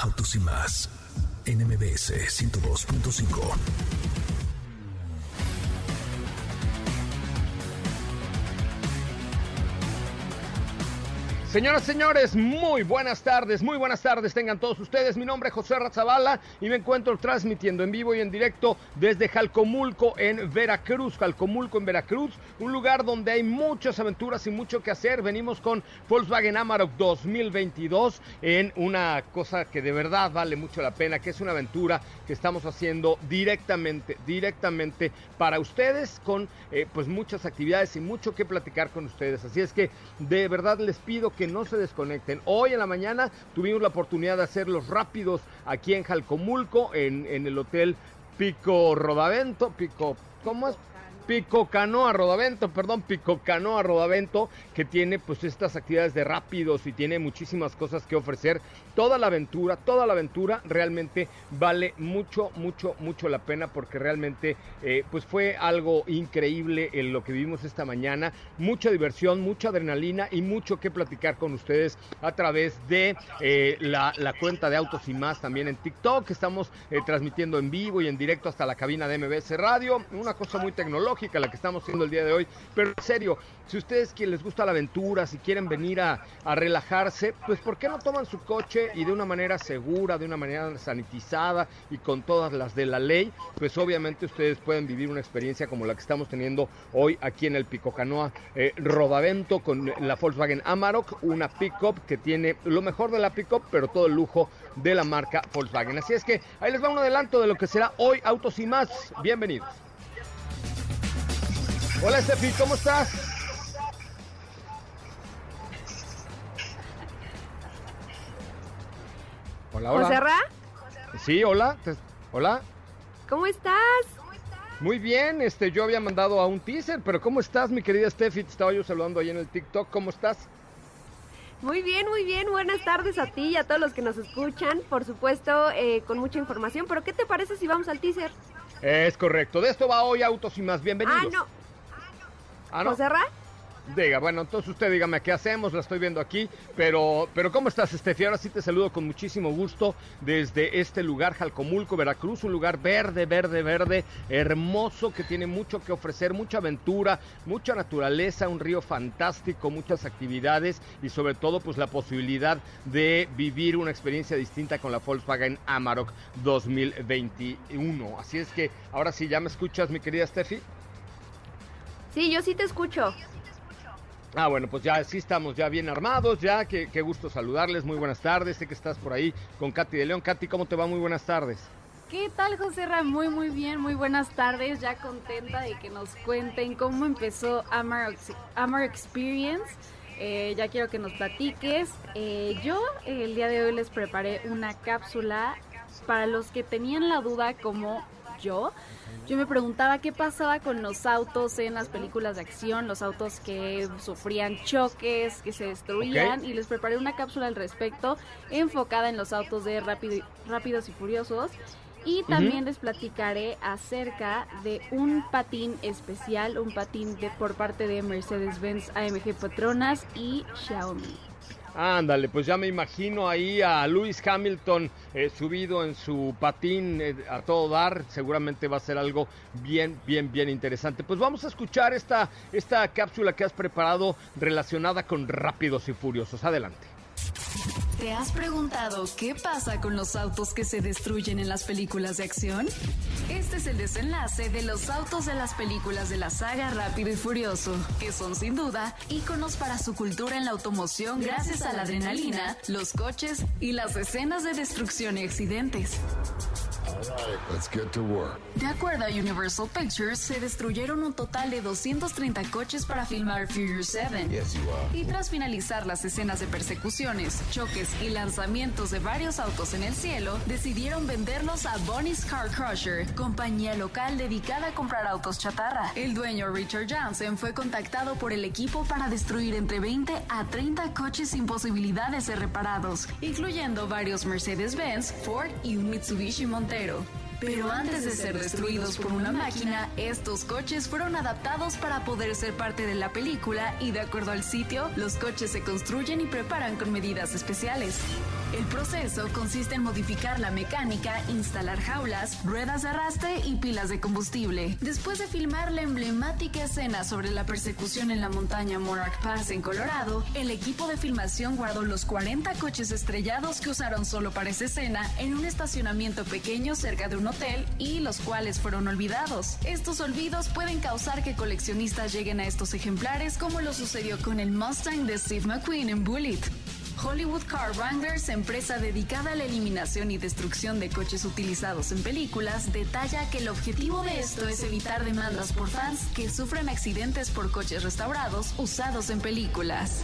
Autos y más NMBS 102.5. Señoras, señores, muy buenas tardes, muy buenas tardes tengan todos ustedes. Mi nombre es José Razabala y me encuentro transmitiendo en vivo y en directo desde Jalcomulco en Veracruz. Jalcomulco en Veracruz, un lugar donde hay muchas aventuras y mucho que hacer. Venimos con Volkswagen Amarok 2022 en una cosa que de verdad vale mucho la pena, que es una aventura que estamos haciendo directamente, directamente para ustedes con eh, pues muchas actividades y mucho que platicar con ustedes. Así es que de verdad les pido que no se desconecten. Hoy en la mañana tuvimos la oportunidad de hacer los rápidos aquí en Jalcomulco, en, en el hotel Pico Rodavento, Pico, ¿cómo es? Pico Canoa Rodavento, perdón, Pico Canoa Rodavento, que tiene pues estas actividades de rápidos y tiene muchísimas cosas que ofrecer. Toda la aventura, toda la aventura realmente vale mucho, mucho, mucho la pena porque realmente eh, pues fue algo increíble en lo que vivimos esta mañana. Mucha diversión, mucha adrenalina y mucho que platicar con ustedes a través de eh, la, cuenta de Autos y Más también en TikTok. Estamos eh, transmitiendo en vivo y en directo hasta la cabina de MBS Radio. Una cosa muy tecnológica la que estamos haciendo el día de hoy. Pero en serio, si ustedes que les gusta la aventura, si quieren venir a, relajarse, pues ¿por qué no toman su coche y de una manera segura, de una manera sanitizada y con todas las de la ley? Pues obviamente ustedes pueden vivir una experiencia como la que estamos teniendo hoy aquí en el Pico Canoa eh, Rodavento con la Volkswagen Amarok, una pickup que tiene lo mejor de la pickup, pero todo el lujo de la marca Volkswagen. Así es que ahí les va un adelanto de lo que será hoy Autos y más. Bienvenidos. Hola Steffi, ¿cómo estás? Hola, hola. ¿José Ra? Sí, hola. Hola. ¿Cómo estás? Muy bien, este, yo había mandado a un teaser, pero ¿cómo estás, mi querida Steffi? Te estaba yo saludando ahí en el TikTok. ¿Cómo estás? Muy bien, muy bien. Buenas tardes a ti y a todos los que nos escuchan. Por supuesto, eh, con mucha información. Pero ¿qué te parece si vamos al teaser? Es correcto. De esto va hoy Autos y más. Bienvenidos. Ah, no. Ah, no. Diga, bueno, entonces usted dígame qué hacemos, la estoy viendo aquí, pero, pero ¿cómo estás, Estefi? Ahora sí te saludo con muchísimo gusto desde este lugar, Jalcomulco, Veracruz, un lugar verde, verde, verde, hermoso, que tiene mucho que ofrecer, mucha aventura, mucha naturaleza, un río fantástico, muchas actividades y sobre todo pues la posibilidad de vivir una experiencia distinta con la Volkswagen Amarok 2021. Así es que ahora sí, ¿ya me escuchas, mi querida Steffi? Sí, yo sí te escucho. Ah, bueno, pues ya sí estamos ya bien armados, ya, qué, qué, gusto saludarles, muy buenas tardes, sé que estás por ahí con Katy de León. Katy, ¿cómo te va? Muy buenas tardes. ¿Qué tal, José Ra? Muy, muy bien, muy buenas tardes, ya contenta de que nos cuenten cómo empezó Amar, Amar Experience. Eh, ya quiero que nos platiques. Eh, yo el día de hoy les preparé una cápsula para los que tenían la duda como yo yo me preguntaba qué pasaba con los autos en las películas de acción, los autos que sufrían choques, que se destruían, okay. y les preparé una cápsula al respecto enfocada en los autos de rápido, Rápidos y Furiosos. Y también uh -huh. les platicaré acerca de un patín especial, un patín de, por parte de Mercedes-Benz AMG Patronas y Xiaomi. Ándale, pues ya me imagino ahí a Lewis Hamilton eh, subido en su patín eh, a todo dar. Seguramente va a ser algo bien, bien, bien interesante. Pues vamos a escuchar esta, esta cápsula que has preparado relacionada con Rápidos y Furiosos. Adelante. ¿Te has preguntado qué pasa con los autos que se destruyen en las películas de acción? Este es el desenlace de los autos de las películas de la saga Rápido y Furioso, que son sin duda íconos para su cultura en la automoción gracias a la adrenalina, los coches y las escenas de destrucción y accidentes. De acuerdo a Universal Pictures, se destruyeron un total de 230 coches para filmar Furious 7. Y tras finalizar las escenas de persecuciones, choques y lanzamientos de varios autos en el cielo, decidieron venderlos a Bonnie's Car Crusher, compañía local dedicada a comprar autos chatarra. El dueño Richard Jansen fue contactado por el equipo para destruir entre 20 a 30 coches sin posibilidad de ser reparados, incluyendo varios Mercedes-Benz, Ford y un Mitsubishi Montero cero. Pero antes de ser destruidos por una máquina, estos coches fueron adaptados para poder ser parte de la película y de acuerdo al sitio, los coches se construyen y preparan con medidas especiales. El proceso consiste en modificar la mecánica, instalar jaulas, ruedas de arrastre y pilas de combustible. Después de filmar la emblemática escena sobre la persecución en la montaña Monarch Pass en Colorado, el equipo de filmación guardó los 40 coches estrellados que usaron solo para esa escena en un estacionamiento pequeño cerca de un hotel y los cuales fueron olvidados. Estos olvidos pueden causar que coleccionistas lleguen a estos ejemplares como lo sucedió con el Mustang de Steve McQueen en Bullet. Hollywood Car Wranglers, empresa dedicada a la eliminación y destrucción de coches utilizados en películas, detalla que el objetivo de esto es evitar demandas por fans que sufren accidentes por coches restaurados usados en películas.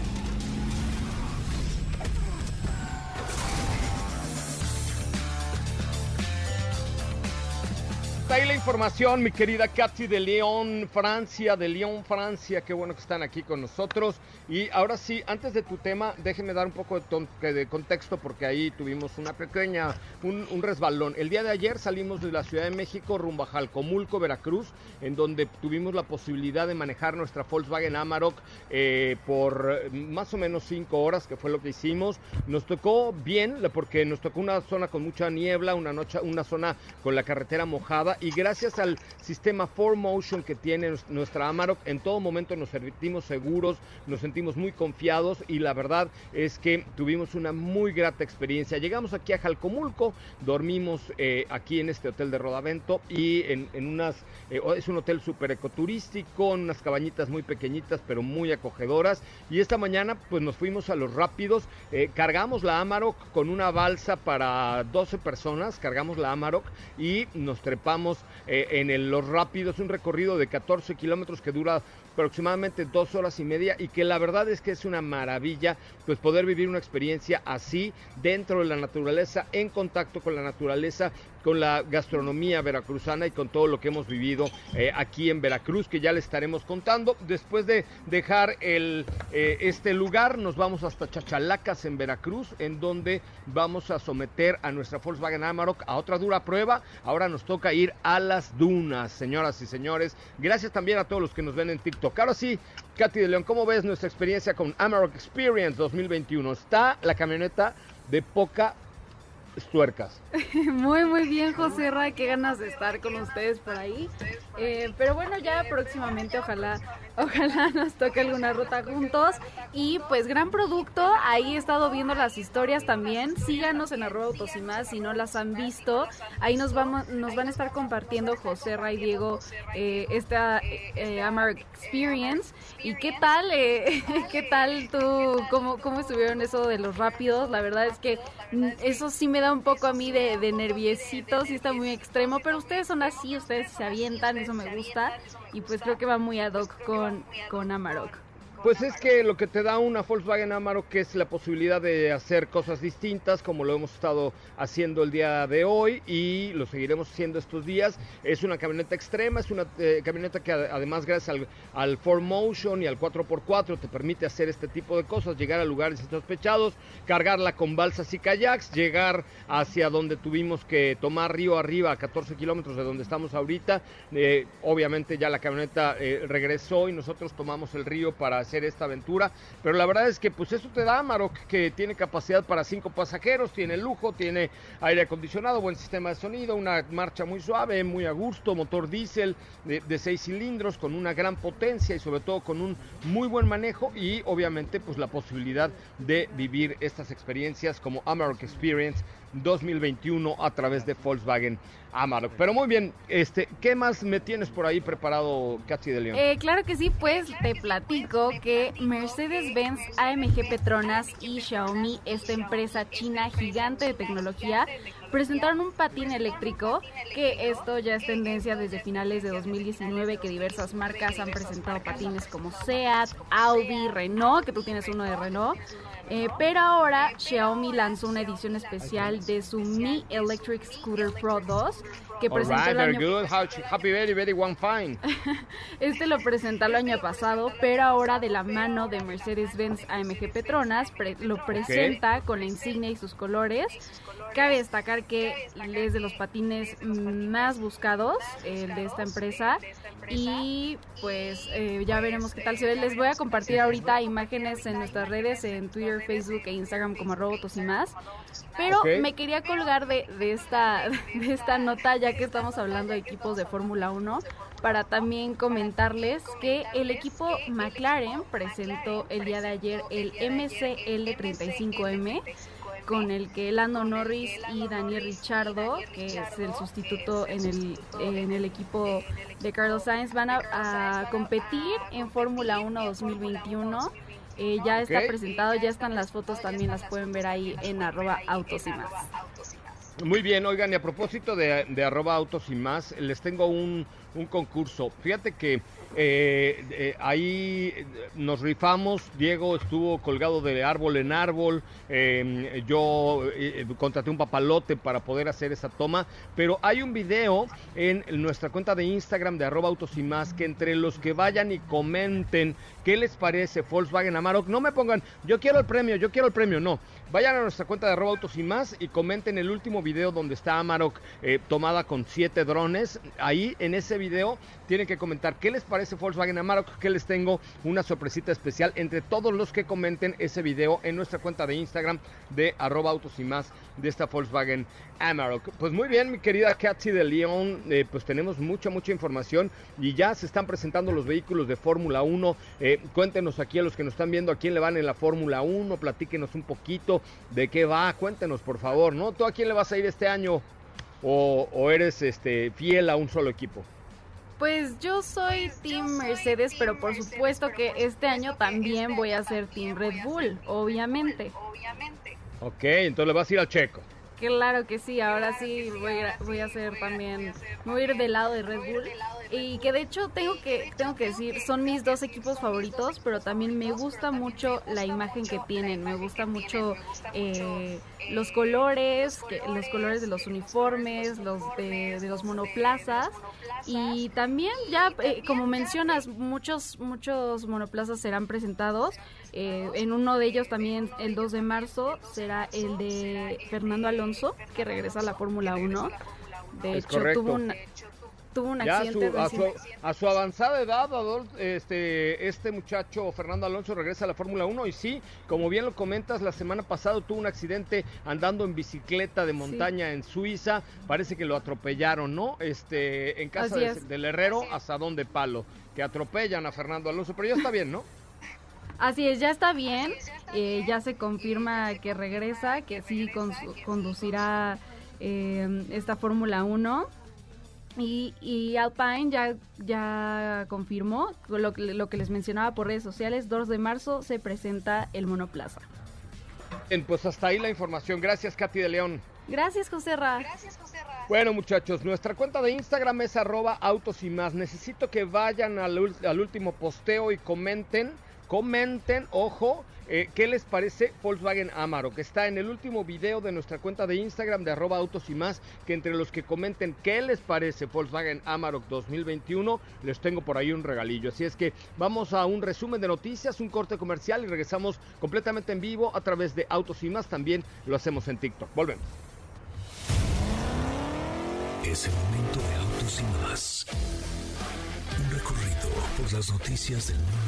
Ahí la información, mi querida Katy de León, Francia, de León, Francia. Qué bueno que están aquí con nosotros. Y ahora sí, antes de tu tema, déjeme dar un poco de, de contexto porque ahí tuvimos una pequeña, un, resbalón. El día de ayer salimos de la Ciudad de México rumbo a Jalcomulco, Veracruz, en donde tuvimos la posibilidad de manejar nuestra Volkswagen Amarok eh, por más o menos cinco horas, que fue lo que hicimos. Nos tocó bien, porque nos tocó una zona con mucha niebla, una, noche, una zona con la carretera mojada y gracias al sistema 4Motion que tiene nuestra Amarok, en todo momento nos sentimos seguros, nos sentimos muy confiados y la verdad es que tuvimos una muy grata experiencia. Llegamos aquí a Jalcomulco, dormimos eh, aquí en este hotel de Rodavento y en, unas, eh, es un hotel súper ecoturístico, en unas cabañitas muy pequeñitas pero muy acogedoras y esta mañana pues nos fuimos a los rápidos, eh, cargamos la Amarok con una balsa para 12 personas, cargamos la Amarok y nos trepamos eh, en Los Rápidos, un recorrido de 14 kilómetros que dura aproximadamente dos horas y media y que la verdad es que es una maravilla pues poder vivir una experiencia así dentro de la naturaleza, en contacto con la naturaleza, con la gastronomía veracruzana y con todo lo que hemos vivido eh, aquí en Veracruz, que ya le estaremos contando. Después de dejar eh, este lugar, nos vamos hasta Chachalacas en Veracruz, en donde vamos a someter a nuestra Volkswagen Amarok a otra dura prueba. Ahora nos toca ir a las dunas, señoras y señores. Gracias también a todos los que nos ven en TikTok. Ahora sí, Katy de León, ¿cómo ves nuestra experiencia con Amarok Experience 2021? Está la camioneta de poca tuercas. Muy, muy bien, José Ra, qué ganas de estar con ustedes por ahí. Eh, pero bueno, ya próximamente ojalá, ojalá nos toque alguna ruta juntos. Y pues gran producto, ahí he estado viendo las historias también. Síganos en arroba autos y más si no las han visto. Ahí nos vamos, nos van a estar compartiendo José Ra y Diego eh, esta eh, Amar Experience. ¿Y qué tal? ¿Qué tal tú? ¿Cómo, ¿Cómo estuvieron eso de los rápidos? La verdad es que mm, eso sí me un poco a mí de, de nerviosito, está muy extremo, pero ustedes son así, ustedes se avientan, eso me gusta y pues creo que va muy ad hoc con, con Amarok. Pues es que lo que te da una Volkswagen Amarok que es la posibilidad de hacer cosas distintas, como lo hemos estado haciendo el día de hoy y lo seguiremos haciendo estos días. Es una camioneta extrema, es una eh, camioneta que además gracias al, al 4Motion y al 4x4 te permite hacer este tipo de cosas, llegar a lugares insospechados, cargarla con balsas y kayaks, llegar hacia donde tuvimos que tomar río arriba a 14 kilómetros de donde estamos ahorita. Eh, obviamente ya la camioneta eh, regresó y nosotros tomamos el río para esta aventura, pero la verdad es que pues eso te da Amarok, que tiene capacidad para cinco pasajeros, tiene lujo, tiene aire acondicionado, buen sistema de sonido, una marcha muy suave, muy a gusto, motor diésel de seis cilindros con una gran potencia y sobre todo con un muy buen manejo y obviamente pues la posibilidad de vivir estas experiencias como Amarok Experience 2021 a través de Volkswagen Amarok. Pero muy bien, este, ¿qué más me tienes por ahí preparado, Katy de León? Eh, claro que sí, pues te platico que Mercedes-Benz, AMG Petronas y Xiaomi, esta empresa china gigante de tecnología, presentaron un patín eléctrico, que esto ya es tendencia desde finales de 2019, que diversas marcas han presentado patines como Seat, Audi, Renault, que tú tienes uno de Renault. Eh, pero ahora Xiaomi lanzó una edición especial de su Mi Electric Scooter Pro 2 que presentó el año... good. Happy very, very one fine. este lo presentó el año pasado, pero ahora de la mano de Mercedes-Benz AMG Petronas lo presenta con la insignia y sus colores. Cabe destacar que es de los patines más buscados el de esta empresa y pues eh, ya veremos qué tal se ve. Les voy a compartir ahorita imágenes en nuestras redes, en Twitter, Facebook e Instagram como robotos y más. Pero me quería colgar de, de, esta, de esta nota ya que estamos hablando de equipos de Fórmula 1 para también comentarles que el equipo McLaren presentó el día de ayer el MCL35M con el que Lando Norris y Daniel Richardo, que es el sustituto en el, en el equipo de Carlos Sainz, van a, competir en Fórmula 1 2021. Eh, ya está presentado, ya están las fotos, también las pueden ver ahí en arroba autos y más. Muy bien, oigan, y a propósito de, de arroba autos y más, les tengo un, un concurso. Fíjate que eh, eh, ahí nos rifamos, Diego estuvo colgado de árbol en árbol, em, yo eh, contraté un papalote para poder hacer esa toma, pero hay un video en nuestra cuenta de Instagram de arroba autos que entre los que vayan y comenten qué les parece Volkswagen Amarok, no me pongan yo quiero el premio, yo quiero el premio, no, vayan a nuestra cuenta de arroba autos y y comenten el último video donde está Amarok tomada con siete drones, ahí en ese video tienen que comentar qué les parece Volkswagen Amarok que les tengo una sorpresita especial entre todos los que comenten ese video en nuestra cuenta de Instagram de arroba autos y más de esta Volkswagen Amarok. Pues muy bien, mi querida Katsi de León, eh, pues tenemos mucha, mucha información y ya se están presentando los vehículos de Fórmula 1. Eh, cuéntenos aquí a los que nos están viendo a quién le van en la Fórmula 1, platíquenos un poquito de qué va, cuéntenos por favor, ¿no? ¿Tú a quién le vas a ir este año o, o eres este, fiel a un solo equipo? Pues yo soy Team Mercedes, pero por supuesto que este año también voy a ser Team Red Bull, obviamente. Ok, entonces le vas a ir al checo. Claro que sí, ahora sí voy a, voy a hacer también, voy a ir del lado de Red Bull y que de hecho tengo que tengo que decir son mis dos equipos favoritos, pero también me gusta mucho la imagen que tienen, me gusta mucho eh, los colores, que, los colores de los uniformes, los de, los monoplazas y también ya eh, como mencionas muchos muchos monoplazas serán presentados. Eh, en uno de ellos también el 2 de marzo será el de Fernando Alonso que regresa a la Fórmula 1. De hecho tuvo un tuvo un accidente a, su, avanzada edad, este, este muchacho Fernando Alonso regresa a la Fórmula 1 y sí, como bien lo comentas, la semana pasada tuvo un accidente andando en bicicleta de montaña en Suiza, parece que lo atropellaron, ¿no? Este, en casa del herrero, hasta donde palo, que atropellan a Fernando Alonso, pero ya está bien, ¿no? Así es, ya está bien, eh, ya se confirma que regresa, que sí conducirá eh, esta Fórmula 1 y, Alpine ya, ya confirmó lo, lo que les mencionaba por redes sociales, 2 de marzo se presenta el monoplaza. Bien, pues hasta ahí la información. Gracias, Katy de León. Gracias, José Ra. Bueno, muchachos, nuestra cuenta de Instagram es arroba autos y más. Necesito que vayan al, al último posteo y comenten, comenten, ojo, eh, ¿Qué les parece Volkswagen Amarok? Está en el último video de nuestra cuenta de Instagram de arroba autos y más, que entre los que comenten qué les parece Volkswagen Amarok 2021, les tengo por ahí un regalillo. Así es que vamos a un resumen de noticias, un corte comercial y regresamos completamente en vivo a través de Autos y más. También lo hacemos en TikTok. Volvemos. Es el momento de Autos y más. Un recorrido por las noticias del mundo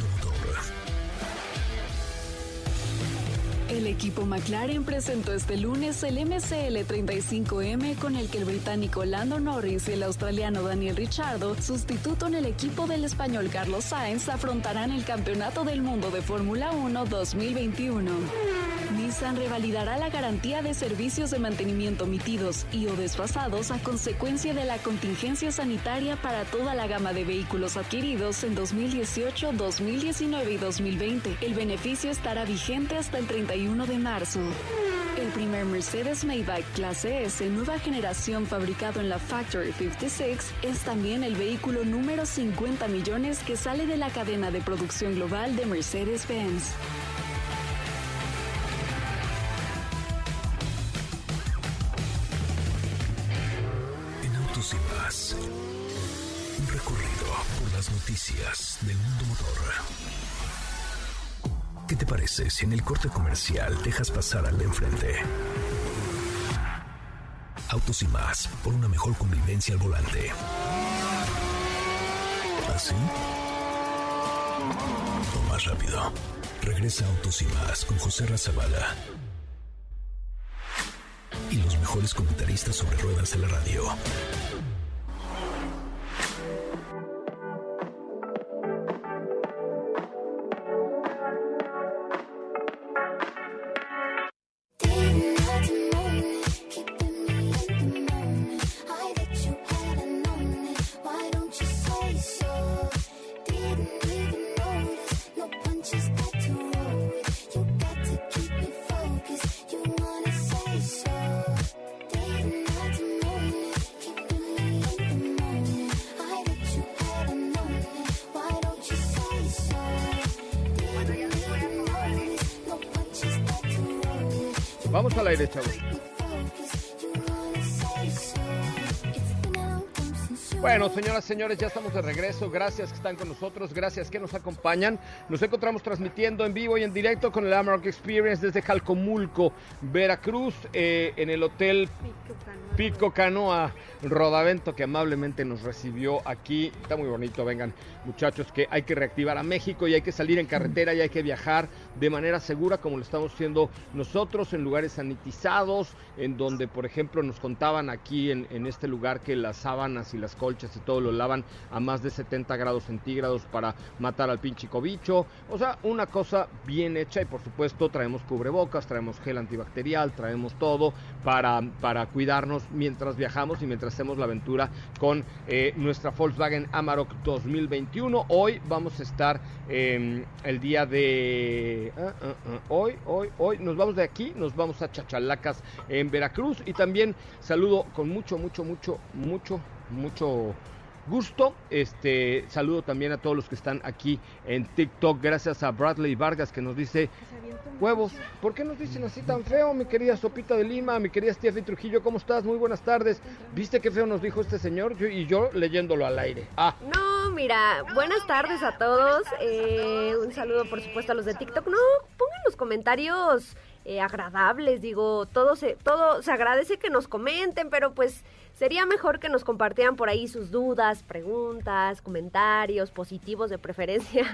El equipo McLaren presentó este lunes el MCL 35M con el que el británico Lando Norris y el australiano Daniel Ricciardo, sustituto en el equipo del español Carlos Sainz, afrontarán el Campeonato del Mundo de Fórmula 1 2021. Nissan revalidará la garantía de servicios de mantenimiento omitidos y o desfasados a consecuencia de la contingencia sanitaria para toda la gama de vehículos adquiridos en 2018, 2019 y 2020. El beneficio estará vigente hasta el 31 El primer Mercedes Maybach Clase S nueva generación fabricado en la Factory 56 es también el vehículo número 50 millones que sale de la cadena de producción global de Mercedes-Benz. Un recorrido por las noticias del mundo motor. ¿Qué te parece si en el corte comercial dejas pasar al de enfrente? Autos y más, por una mejor convivencia al volante. ¿Así? O más rápido. Regresa Autos y más con José Razabala y los mejores comentaristas sobre ruedas de la radio. Señores, ya estamos de regreso. Gracias que están con nosotros, gracias que nos acompañan. Nos encontramos transmitiendo en vivo y en directo con el Amarok Experience desde Jalcomulco, Veracruz, eh, en el Hotel Pico Canoa Rodavento, que amablemente nos recibió aquí. Está muy bonito, vengan muchachos, que hay que reactivar a México y hay que salir en carretera y hay que viajar de manera segura como lo estamos haciendo nosotros en lugares sanitizados, en donde, por ejemplo, nos contaban aquí en, en este lugar que las sábanas y las colchas y todo lo lavan a más de 70 grados centígrados para matar al pinche cobicho. O sea, una cosa bien hecha y por supuesto traemos cubrebocas, traemos gel antibacterial, traemos todo para, para cuidarnos mientras viajamos y mientras hacemos la aventura con eh, nuestra Volkswagen Amarok 2021. Hoy vamos a estar eh, el día de... Uh, uh, uh, hoy, hoy, hoy nos vamos de aquí, nos vamos a Chachalacas en Veracruz y también saludo con mucho, mucho, mucho, mucho, mucho gusto. Este saludo también a todos los que están aquí en TikTok. Gracias a Bradley Vargas que nos dice huevos. ¿Por qué nos dicen así tan feo, mi querida Sopita de Lima, mi querida Steffi Trujillo? ¿Cómo estás? Muy buenas tardes. ¿Viste qué feo nos dijo este señor? Yo, y yo leyéndolo al aire. Ah. No, mira, buenas tardes a todos. Eh, un saludo, por supuesto, a los de TikTok. No, pongan los comentarios eh, agradables. Digo, todo se, todo se agradece que nos comenten, pero pues sería mejor que nos compartieran por ahí sus dudas, preguntas, comentarios positivos de preferencia.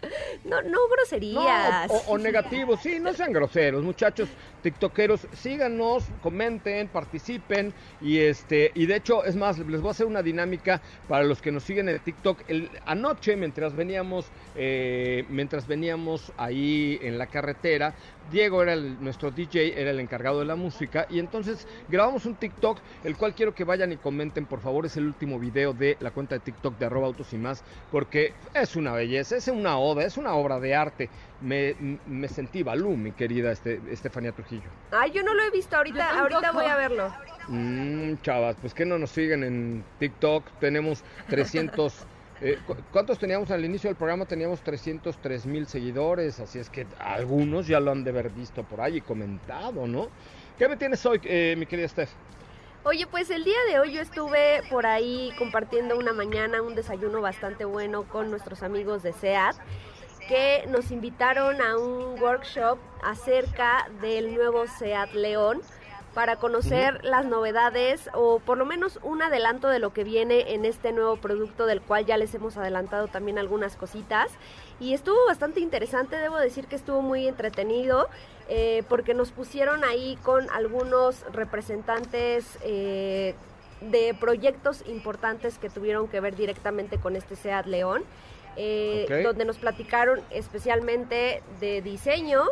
no, no groserías. No, o, o, negativos, sí, no sean groseros, muchachos tiktokeros, síganos, comenten, participen y este y de hecho es más les voy a hacer una dinámica para los que nos siguen en TikTok. El, anoche mientras veníamos eh, mientras veníamos ahí en la carretera Diego era el, nuestro DJ, era el encargado de la música y entonces grabamos un TikTok, el cual quiero que vayan y comenten, por favor, es el último video de la cuenta de TikTok de arroba autos y más, porque es una belleza, es una oda, es una obra de arte. Me, me sentí balú, mi querida este, Estefanía Trujillo. Ay, yo no lo he visto ahorita, ahorita voy a verlo. Mmm, chavas, pues que no nos siguen en TikTok, tenemos 300... Eh, ¿Cuántos teníamos al inicio del programa? Teníamos 303 mil seguidores, así es que algunos ya lo han de haber visto por ahí y comentado, ¿no? ¿Qué me tienes hoy, eh, mi querida Steph? Oye, pues el día de hoy yo estuve por ahí compartiendo una mañana un desayuno bastante bueno con nuestros amigos de SEAT que nos invitaron a un workshop acerca del nuevo SEAT León para conocer las novedades o por lo menos un adelanto de lo que viene en este nuevo producto del cual ya les hemos adelantado también algunas cositas. Y estuvo bastante interesante, debo decir que estuvo muy entretenido eh, porque nos pusieron ahí con algunos representantes eh, de proyectos importantes que tuvieron que ver directamente con este SEAT León. Eh, donde nos platicaron especialmente de diseño,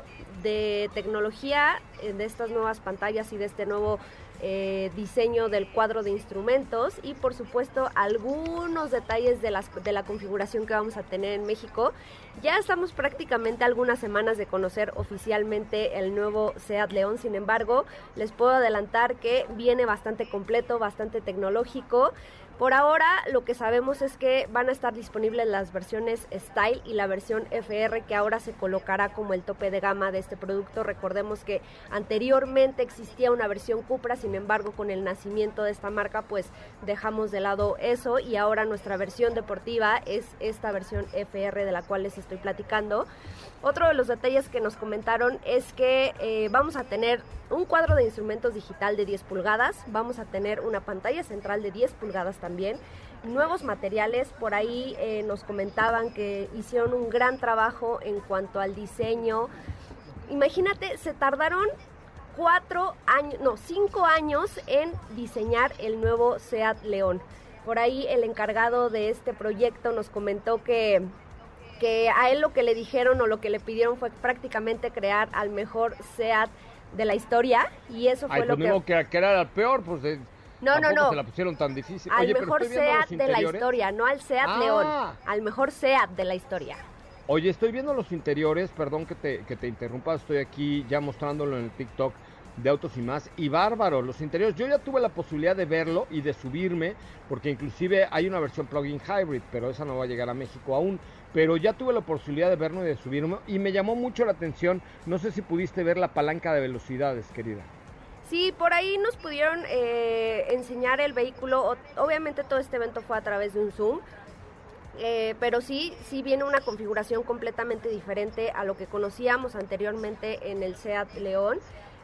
de tecnología, eh, de estas nuevas pantallas y de este nuevo eh, diseño del cuadro de instrumentos y por supuesto algunos detalles de, las, de la configuración que vamos a tener en México. Ya estamos prácticamente algunas semanas de conocer oficialmente el nuevo SEAT León, sin embargo les puedo adelantar que viene bastante completo, bastante tecnológico. Por ahora lo que sabemos es que van a estar disponibles las versiones Style y la versión FR que ahora se colocará como el tope de gama de este producto. Recordemos que anteriormente existía una versión Cupra, sin embargo con el nacimiento de esta marca pues dejamos de lado eso y ahora nuestra versión deportiva es esta versión FR de la cual les estoy platicando. Otro de los detalles que nos comentaron es que eh, vamos a tener un cuadro de instrumentos digital de 10 pulgadas, vamos a tener una pantalla central de 10 pulgadas también, nuevos materiales, por ahí eh, nos comentaban que hicieron un gran trabajo en cuanto al diseño. Imagínate, se tardaron cuatro años, no, cinco años en diseñar el nuevo SEAT León. Por ahí el encargado de este proyecto nos comentó que que a él lo que le dijeron o lo que le pidieron fue prácticamente crear al mejor SEAT de la historia y eso fue lo pues que... que... era el peor, pues... Eh, no, no, no. Se la pusieron tan difícil. Al mejor SEAT de la historia, no al SEAT ah. León. Al mejor SEAT de la historia. Oye, estoy viendo los interiores, perdón que te, que te interrumpa, estoy aquí ya mostrándolo en el TikTok de Autos y más. Y bárbaro, los interiores. Yo ya tuve la posibilidad de verlo y de subirme, porque inclusive hay una versión plug-in hybrid, pero esa no va a llegar a México aún pero ya tuve la posibilidad de verlo y de subirme y me llamó mucho la atención, no sé si pudiste ver la palanca de velocidades, querida. Sí, por ahí nos pudieron eh, enseñar el vehículo, obviamente todo este evento fue a través de un Zoom, eh, pero sí, sí viene una configuración completamente diferente a lo que conocíamos anteriormente en el SEAT León.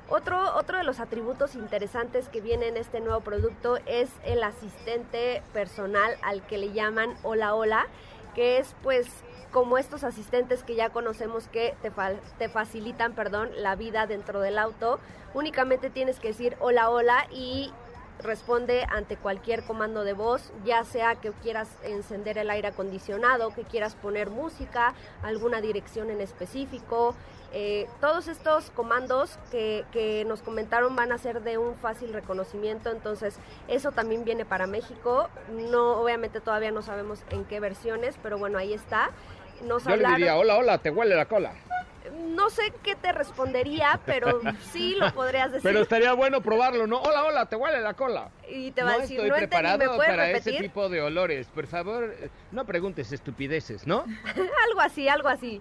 Otro, otro de los atributos interesantes que viene en este nuevo producto es el asistente personal al que le llaman Hola Hola que es pues como estos asistentes que ya conocemos que te, te facilitan, perdón, la vida dentro del auto. Únicamente tienes que decir hola, hola y responde ante cualquier comando de voz, ya sea que quieras encender el aire acondicionado, que quieras poner música, alguna dirección en específico. Eh, todos estos comandos que, que, nos comentaron van a ser de un fácil reconocimiento, entonces eso también viene para México. No, obviamente todavía no sabemos en qué versiones, pero bueno, ahí está. Nos Yo le diría, hola, hola, te huele la cola no sé qué te respondería, pero sí lo podrías decir. Pero estaría bueno probarlo, ¿no? Hola, hola, te huele la cola. Y te va no a decir, estoy no preparado ¿me para repetir? ese tipo de olores. Por favor, no preguntes estupideces, ¿no? algo así, algo así.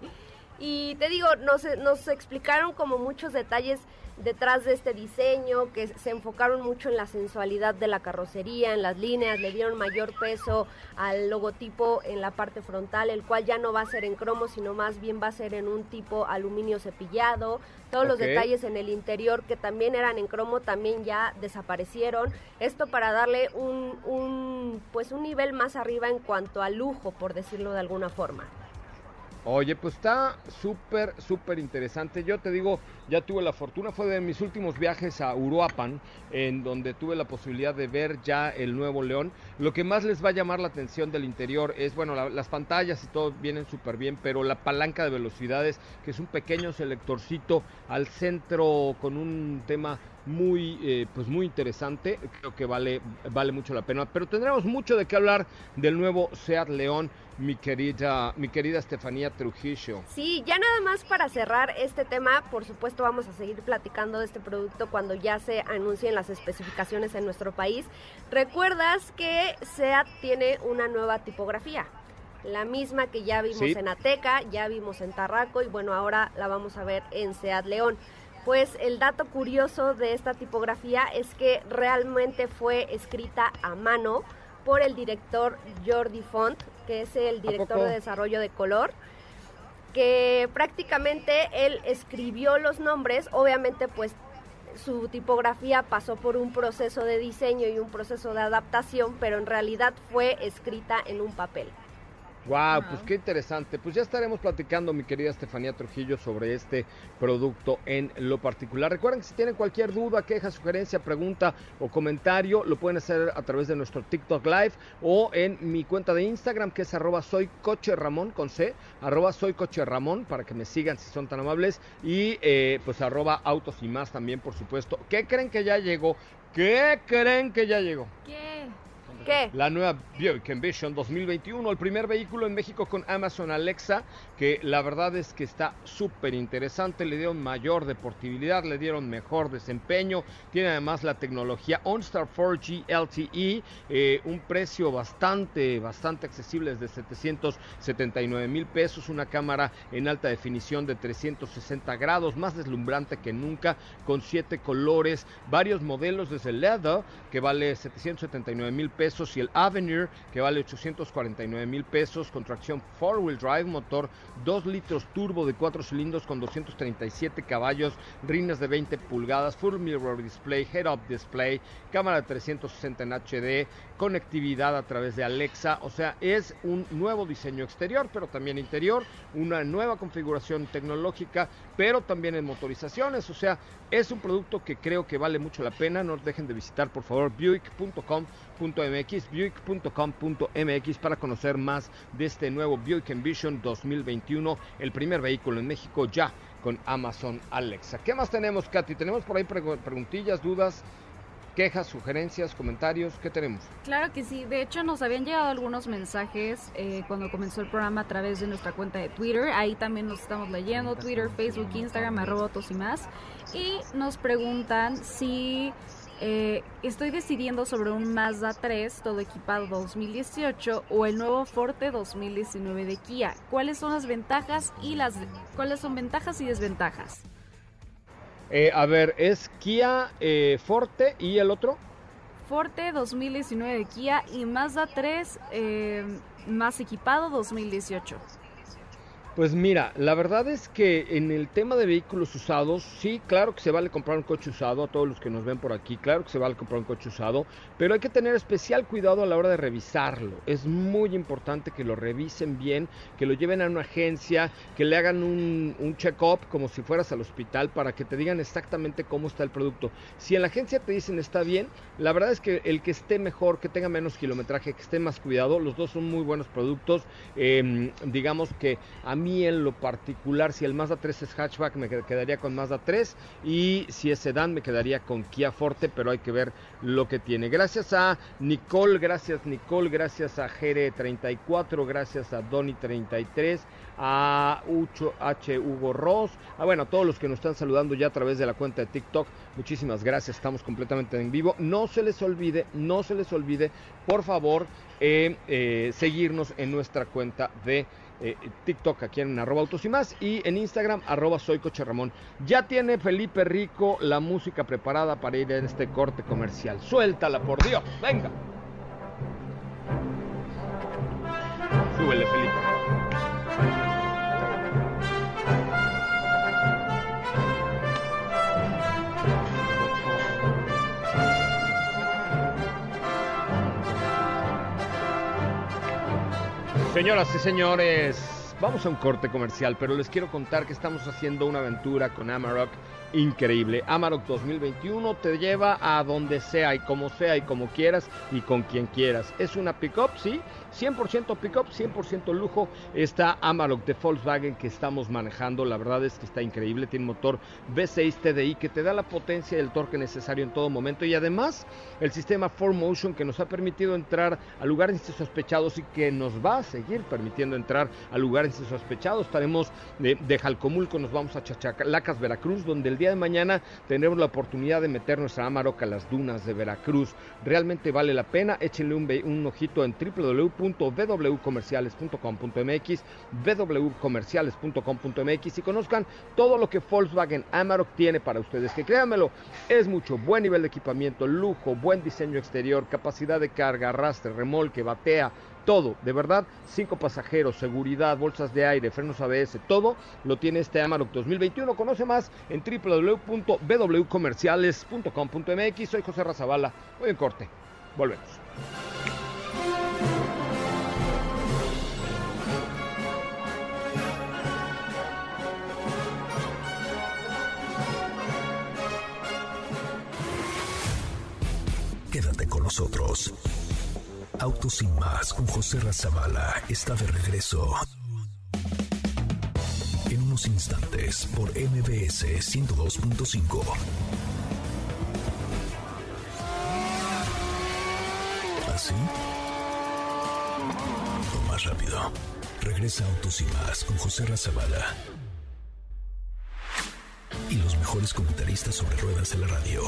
Y te digo, nos, nos explicaron como muchos detalles detrás de este diseño, que se enfocaron mucho en la sensualidad de la carrocería, en las líneas, le dieron mayor peso al logotipo en la parte frontal, el cual ya no va a ser en cromo, sino más bien va a ser en un tipo aluminio cepillado. Todos los detalles en el interior que también eran en cromo también ya desaparecieron. Esto para darle un, un pues un nivel más arriba en cuanto a lujo, por decirlo de alguna forma. Oye, pues está súper, súper interesante. Yo te digo, ya tuve la fortuna, fue de mis últimos viajes a Uruapan, en donde tuve la posibilidad de ver ya el nuevo León. Lo que más les va a llamar la atención del interior es, bueno, la- las pantallas y todo vienen súper bien, pero la palanca de velocidades, que es un pequeño selectorcito al centro con un tema muy eh, pues muy interesante creo que vale vale mucho la pena pero tendremos mucho de qué hablar del nuevo Seat León mi querida mi querida Estefanía Trujillo Sí, ya nada más para cerrar este tema, por supuesto vamos a seguir platicando de este producto cuando ya se anuncien las especificaciones en nuestro país. Recuerdas que SEAT tiene una nueva tipografía, la misma que ya vimos Sí. en Ateca, ya vimos en Tarraco y bueno, ahora la vamos a ver en SEAT León. Pues el dato curioso de esta tipografía es que realmente fue escrita a mano por el director Jordi Font, que es el director de desarrollo de color que prácticamente él escribió los nombres, obviamente pues su tipografía pasó por un proceso de diseño y un proceso de adaptación, pero en realidad fue escrita en un papel. Wow, pues qué interesante. Pues ya estaremos platicando, mi querida Estefanía Trujillo, sobre este producto en lo particular. Recuerden que si tienen cualquier duda, queja, sugerencia, pregunta o comentario, lo pueden hacer a través de nuestro TikTok Live o en mi cuenta de Instagram, que es arroba soy coche Ramón con C, arroba soy coche Ramón, para que me sigan si son tan amables, y eh, pues arroba autos y más también, por supuesto. ¿Qué creen que ya llegó? ¿Qué creen que ya llegó? ¿Qué? La nueva Buick Envision 2021, el primer vehículo en México con Amazon Alexa, que la verdad es que está súper interesante, le dieron mayor deportividad, le dieron mejor desempeño, tiene además la tecnología OnStar 4G LTE, eh, un precio bastante, bastante accesible, desde 779 mil pesos, una cámara en alta definición de 360 grados, más deslumbrante que nunca, con siete colores, varios modelos desde Leather, que vale 779 mil pesos, y el Avenir que vale 849 mil pesos con tracción 4-wheel drive, motor 2 litros turbo de 4 cilindros con 237 caballos, rines de 20 pulgadas, full mirror display, head-up display, cámara de 360 en HD, conectividad a través de Alexa, o sea, es un nuevo diseño exterior, pero también interior, una nueva configuración tecnológica, pero también en motorizaciones, o sea, es un producto que creo que vale mucho la pena, no dejen de visitar por favor buick.com.mx, buick.com.mx para conocer más de este nuevo Buick Envision 2021, el primer vehículo en México ya con Amazon Alexa. ¿Qué más tenemos, Katy? Tenemos por ahí preguntillas, dudas quejas, sugerencias, comentarios, ¿qué tenemos? Claro que sí, de hecho nos habían llegado algunos mensajes eh, cuando comenzó el programa a través de nuestra cuenta de Twitter, ahí también nos estamos leyendo, Twitter, Facebook, Instagram, arroba y más, y nos preguntan si eh, estoy decidiendo sobre un Mazda 3 todo equipado 2018 o el nuevo Forte 2019 de Kia. ¿Cuáles son las ventajas y las cuáles son ventajas y desventajas? Eh, a ver, es Kia eh, Forte y el otro. Forte 2019 de Kia y Mazda 3 eh, más equipado 2018. Pues mira, la verdad es que en el tema de vehículos usados, sí, claro que se vale comprar un coche usado, a todos los que nos ven por aquí, claro que se vale comprar un coche usado, pero hay que tener especial cuidado a la hora de revisarlo. Es muy importante que lo revisen bien, que lo lleven a una agencia, que le hagan un, check-up como si fueras al hospital para que te digan exactamente cómo está el producto. Si en la agencia te dicen está bien, la verdad es que el que esté mejor, que tenga menos kilometraje, que esté más cuidado, los dos son muy buenos productos. Em, digamos que a mí en lo particular, si el Mazda 3 es hatchback, me quedaría con Mazda 3 y si es sedán, me quedaría con Kia Forte, pero hay que ver lo que tiene. Gracias a Nicole, gracias Nicole, gracias a Jere34, gracias a Doni33 a Ucho H. Hugo Ross, a bueno, a todos los que nos están saludando ya a través de la cuenta de TikTok, muchísimas gracias, estamos completamente en vivo. No se les olvide, no se les olvide, por favor, eh, eh, seguirnos en nuestra cuenta de eh, TikTok aquí en arroba autos y más y en Instagram arroba soy coche. Ya tiene Felipe Rico la música preparada para ir en este corte comercial. Suéltala, por Dios, venga. Súbele, Felipe. Señoras y señores, vamos a un corte comercial, pero les quiero contar que estamos haciendo una aventura con Amarok increíble. Amarok 2021 te lleva a donde sea y como sea y como quieras y con quien quieras. Es una pickup, sí, 100% pickup, 100% lujo. Está Amarok de Volkswagen que estamos manejando. La verdad es que está increíble. Tiene motor V6 TDI que te da la potencia y el torque necesario en todo momento. Y además, el sistema 4Motion que nos ha permitido entrar a lugares sospechados y que nos va a seguir permitiendo entrar a lugares sospechados. Estaremos de, de Jalcomulco, nos vamos a Chachacalacas, Veracruz, donde el día de mañana tendremos la oportunidad de meter nuestra Amarok a las dunas de Veracruz. Realmente vale la pena. Échenle un, un ojito en www www.wcomerciales.com.mx, www.comerciales.com.mx y conozcan todo lo que Volkswagen Amarok tiene para ustedes. Que créanmelo, es mucho buen nivel de equipamiento, lujo, buen diseño exterior, capacidad de carga, arrastre, remolque, batea, todo, de verdad, cinco pasajeros, seguridad, bolsas de aire, frenos ABS, todo lo tiene este Amarok 2021. Conoce más en www.bwcomerciales.com.mx. Soy José Razabala. Voy en corte. Volvemos. Nosotros. Autos sin más con José Razabala está de regreso. En unos instantes por MBS 102.5. ¿Así? O más rápido. Regresa Autos sin más con José Razabala. Y los mejores comentaristas sobre ruedas de la radio.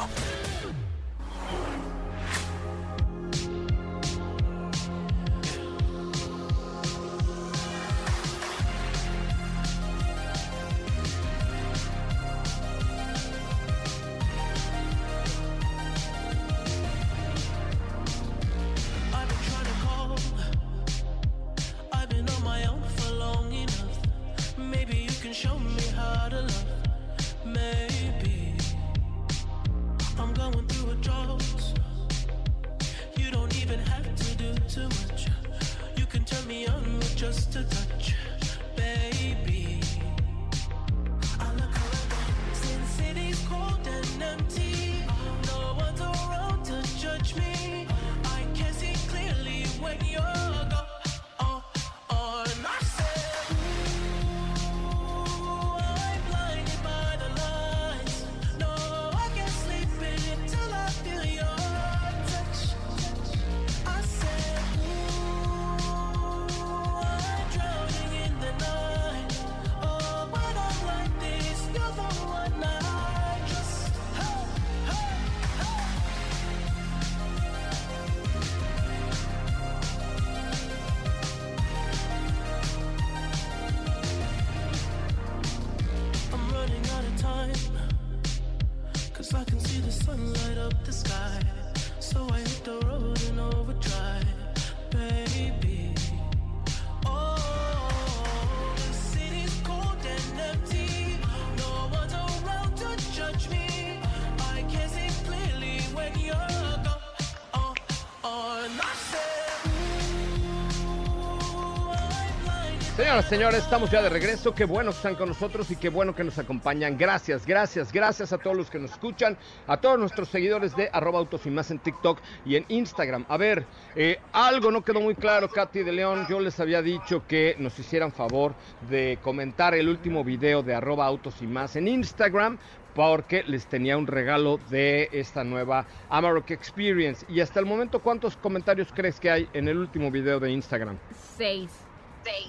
Señoras, señores, estamos ya de regreso. Qué bueno que están con nosotros y qué bueno que nos acompañan. Gracias, gracias, gracias a todos los que nos escuchan, a todos nuestros seguidores de arroba autos y más en TikTok y en Instagram. A ver, eh, algo no quedó muy claro, Katy de León. Yo les había dicho que nos hicieran favor de comentar el último video de arroba autos y más en Instagram porque les tenía un regalo de esta nueva Amarok Experience. Y hasta el momento, ¿cuántos comentarios crees que hay en el último video de Instagram? Seis.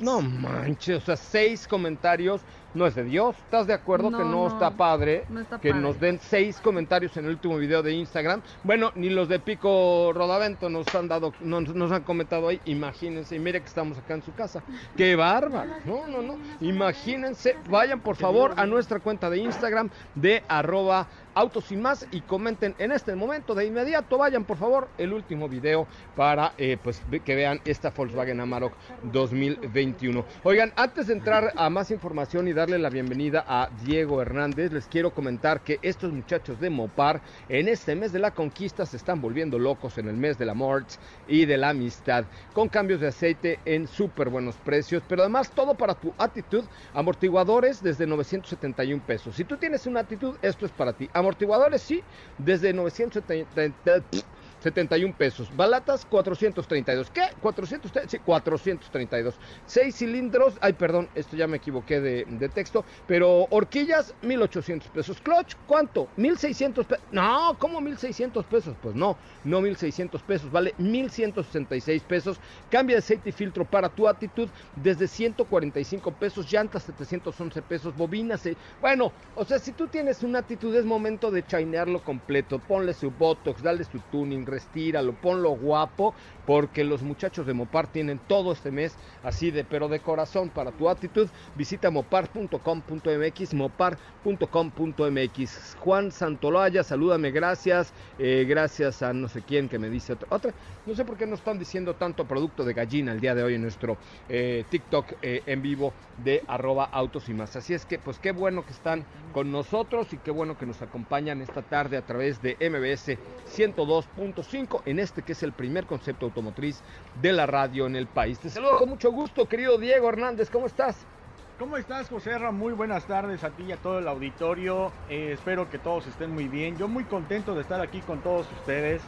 No manches, o sea, seis comentarios. No es de Dios. ¿Estás de acuerdo que No, está padre no está que padre. nos den seis comentarios en el último video de Instagram? Bueno, ni los de Pico Rodavento nos han dado, nos, nos han comentado ahí. Imagínense, y mire que estamos acá en su casa. ¡Qué bárbaro! No, no, no. Imagínense, vayan por favor a nuestra cuenta de Instagram de arroba autos y más y comenten en este momento de inmediato. Vayan por favor el último video para eh, pues que vean esta Volkswagen Amarok 2021. Oigan, antes de entrar a más información y darle la bienvenida a Diego Hernández, les quiero comentar que estos muchachos de Mopar en este mes de la conquista se están volviendo locos en el mes de la Morts y de la amistad, con cambios de aceite en súper buenos precios, pero además todo para tu actitud, amortiguadores desde 971 pesos. Si tú tienes una actitud, esto es para ti. Sí, desde 970 71 pesos. Balatas 432. ¿Qué? 400, sí, 432. 6 cilindros. Ay, perdón, esto ya me equivoqué de, texto. Pero horquillas 1800 pesos. Clutch, ¿cuánto? 1600 pesos. No, ¿cómo 1600 pesos? Pues no, no 1600 pesos. Vale 1166 pesos. Cambia de aceite y filtro para tu actitud desde 145 pesos. Llantas 711 pesos. Bobinas. eh, Bueno, o sea, si tú tienes una actitud, es momento de chainearlo completo. Ponle su botox, dale su tuning restíralo, ponlo guapo, porque los muchachos de Mopar tienen todo este mes así de, pero de corazón para tu actitud. Visita mopar.com.mx, mopar.com.mx. Juan Santolaya, salúdame, gracias. Eh, gracias a no sé quién que me dice otra. No sé por qué no están diciendo tanto producto de gallina el día de hoy en nuestro eh, TikTok eh, en vivo de arroba autos y más. Así es que, pues qué bueno que están con nosotros y qué bueno que nos acompañan esta tarde a través de MBS 102.5 en este que es el primer concepto automotriz de la radio en el país. Te saludo con mucho gusto, querido Diego Hernández, ¿cómo estás? ¿Cómo estás, José Ra? Muy buenas tardes a ti y a todo el auditorio. Eh, espero que todos estén muy bien. Yo muy contento de estar aquí con todos ustedes.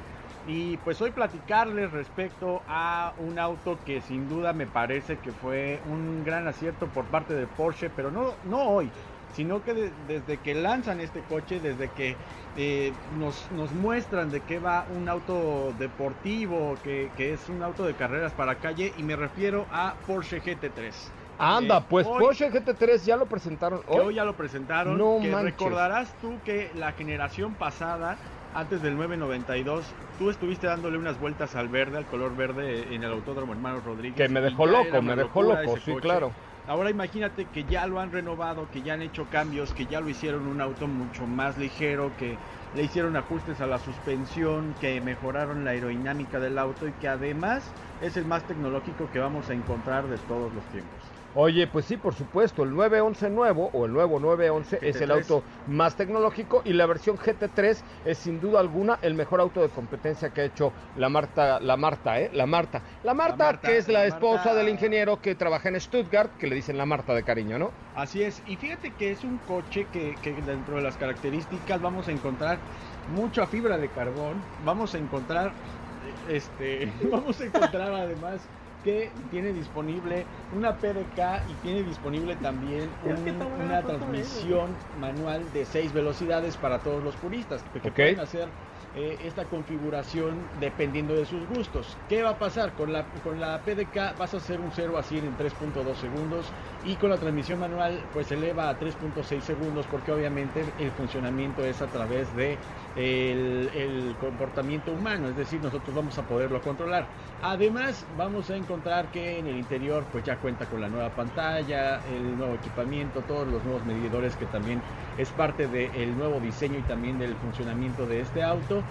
Y pues hoy platicarles respecto a un auto que sin duda me parece que fue un gran acierto por parte de Porsche, pero no, no hoy, sino que de- desde que lanzan este coche, desde que eh, nos, nos muestran de qué va un auto deportivo, que, que es un auto de carreras para calle, y me refiero a Porsche GT3. Anda, Eh, pues hoy- Porsche GT3 ya lo presentaron que hoy ya lo presentaron. No que manches. recordarás tú que la generación pasada, antes del 992, tú estuviste dándole unas vueltas al verde, al color verde en el Autódromo Hermano Rodríguez. Que me dejó loco, me dejó loco, sí, coche. claro. Ahora imagínate que ya lo han renovado, que ya han hecho cambios, que ya lo hicieron un auto mucho más ligero, que le hicieron ajustes a la suspensión, que mejoraron la aerodinámica del auto y que además es el más tecnológico que vamos a encontrar de todos los tiempos. Oye, pues sí, por supuesto, el 911 nuevo o el nuevo 911 es el GT3. auto más tecnológico y la versión GT3 es sin duda alguna el mejor auto de competencia que ha hecho la Marta, la Marta, ¿eh? La Marta. La Marta, Marta, que es la la esposa Marta. del ingeniero que trabaja en Stuttgart, que le dicen la Marta de cariño, ¿no? Así es, y fíjate que es un coche que, que dentro de las características vamos a encontrar mucha fibra de carbón, vamos a encontrar, este, vamos a encontrar además que tiene disponible una PDK y tiene disponible también un- una transmisión manual de seis velocidades para todos los puristas que pueden hacer eh, esta configuración dependiendo de sus gustos. ¿Qué va a pasar? Con la, con la PDK vas a hacer un 0 a 100 en 3.2 segundos y con la transmisión manual pues se eleva a 3.6 segundos porque obviamente el funcionamiento es a través de el, comportamiento humano, es decir, nosotros vamos a poderlo controlar. Además, vamos a encontrar que en el interior pues ya cuenta con la nueva pantalla, el nuevo equipamiento, todos los nuevos medidores que también es parte del nuevo diseño y también del funcionamiento de este auto.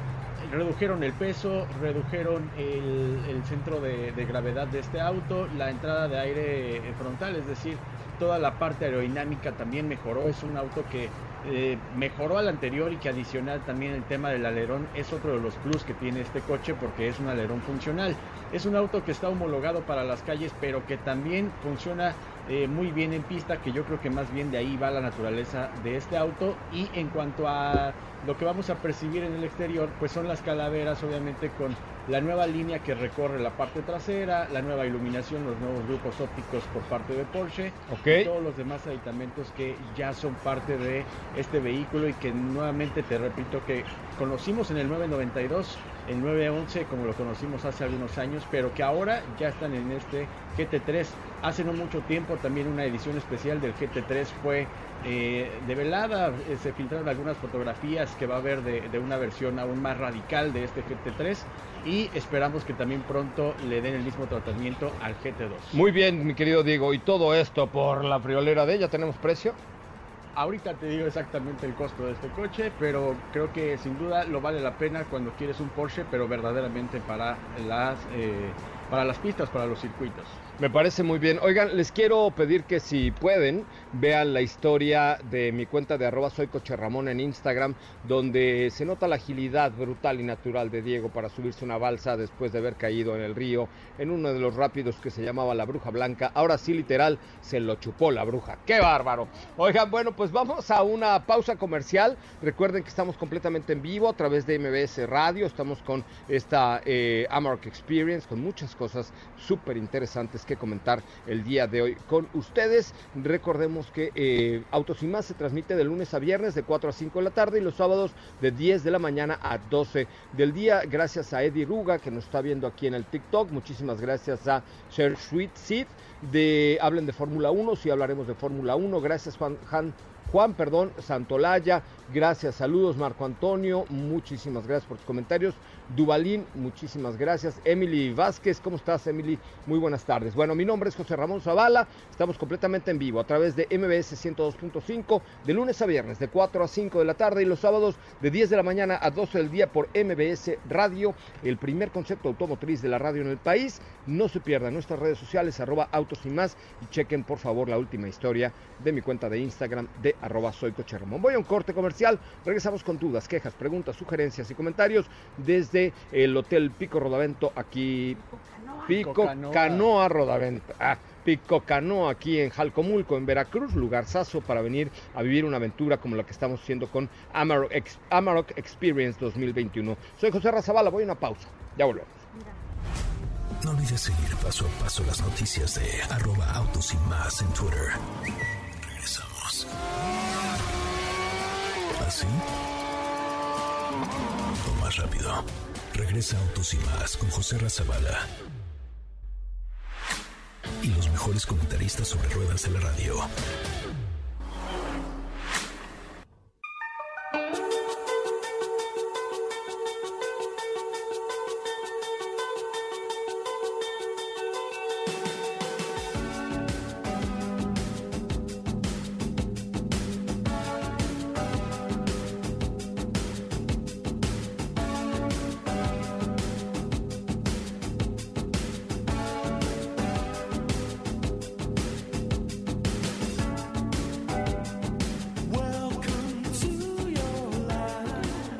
Redujeron el peso, redujeron el, centro de, gravedad de este auto, la entrada de aire frontal, es decir, toda la parte aerodinámica también mejoró. Es un auto que eh, mejoró al anterior y que adicional también el tema del alerón es otro de los plus que tiene este coche porque es un alerón funcional. Es un auto que está homologado para las calles pero que también funciona eh, muy bien en pista, que yo creo que más bien de ahí va la naturaleza de este auto. Y en cuanto a lo que vamos a percibir en el exterior, pues son las calaveras, obviamente con la nueva línea que recorre la parte trasera, la nueva iluminación, los nuevos grupos ópticos por parte de Porsche Ok. y todos los demás aditamentos que ya son parte de este vehículo y que nuevamente te repito que conocimos en el 992, el 911 como lo conocimos hace algunos años, pero que ahora ya están en este GT3. Hace no mucho tiempo también una edición especial del GT3 fue eh, develada, eh, se filtraron algunas fotografías que va a haber de, una versión aún más radical de este GT3 y esperamos que también pronto le den el mismo tratamiento al GT2. Muy bien, mi querido Diego, y todo esto por la friolera de ella, ¿tenemos precio? Ahorita te digo exactamente el costo de este coche, pero creo que sin duda lo vale la pena cuando quieres un Porsche, pero verdaderamente para las, eh, para las pistas, para los circuitos. Me parece muy bien. Oigan, les quiero pedir que si pueden, vean la historia de mi cuenta de arroba soy Ramón en Instagram, donde se nota la agilidad brutal y natural de Diego para subirse una balsa después de haber caído en el río, en uno de los rápidos que se llamaba la Bruja Blanca. Ahora sí, literal, se lo chupó la bruja. ¡Qué bárbaro! Oigan, bueno, pues vamos a una pausa comercial. Recuerden que estamos completamente en vivo a través de MBS Radio. Estamos con esta eh, Experience, con muchas cosas súper interesantes que comentar el día de hoy con ustedes. Recordemos que eh, Autos y Más se transmite de lunes a viernes de 4 a 5 de la tarde y los sábados de 10 de la mañana a 12 del día. Gracias a Eddie Ruga que nos está viendo aquí en el TikTok. Muchísimas gracias a Share Sweet Seed de Hablen de Fórmula 1. Si hablaremos de Fórmula 1. Gracias Juan Juan, perdón, Santolaya, gracias, saludos Marco Antonio, muchísimas gracias por tus comentarios. Dubalín, muchísimas gracias. Emily Vázquez, ¿cómo estás Emily? Muy buenas tardes. Bueno, mi nombre es José Ramón Zavala, estamos completamente en vivo a través de MBS 102.5 de lunes a viernes de 4 a 5 de la tarde y los sábados de 10 de la mañana a 12 del día por MBS Radio, el primer concepto automotriz de la radio en el país. No se pierdan nuestras redes sociales, arroba autos y más, y chequen por favor la última historia de mi cuenta de Instagram de arroba soy Coche. Voy a un corte comercial, regresamos con dudas, quejas, preguntas, sugerencias y comentarios desde el Hotel Pico Rodavento aquí. Pico Canoa. Canoa Rodavento. Ah, Pico Canoa aquí en Jalcomulco, en Veracruz, lugarzazo para venir a vivir una aventura como la que estamos haciendo con Amarok, Amarok Experience 2021. Soy José Razabala, voy a una pausa. Ya volvemos. No olvides seguir paso a paso las noticias de arroba autos y más en Twitter. Regresamos. ¿Así? O más rápido. Regresa Autos y más con José Razabala. Y los mejores comentaristas sobre ruedas de la radio.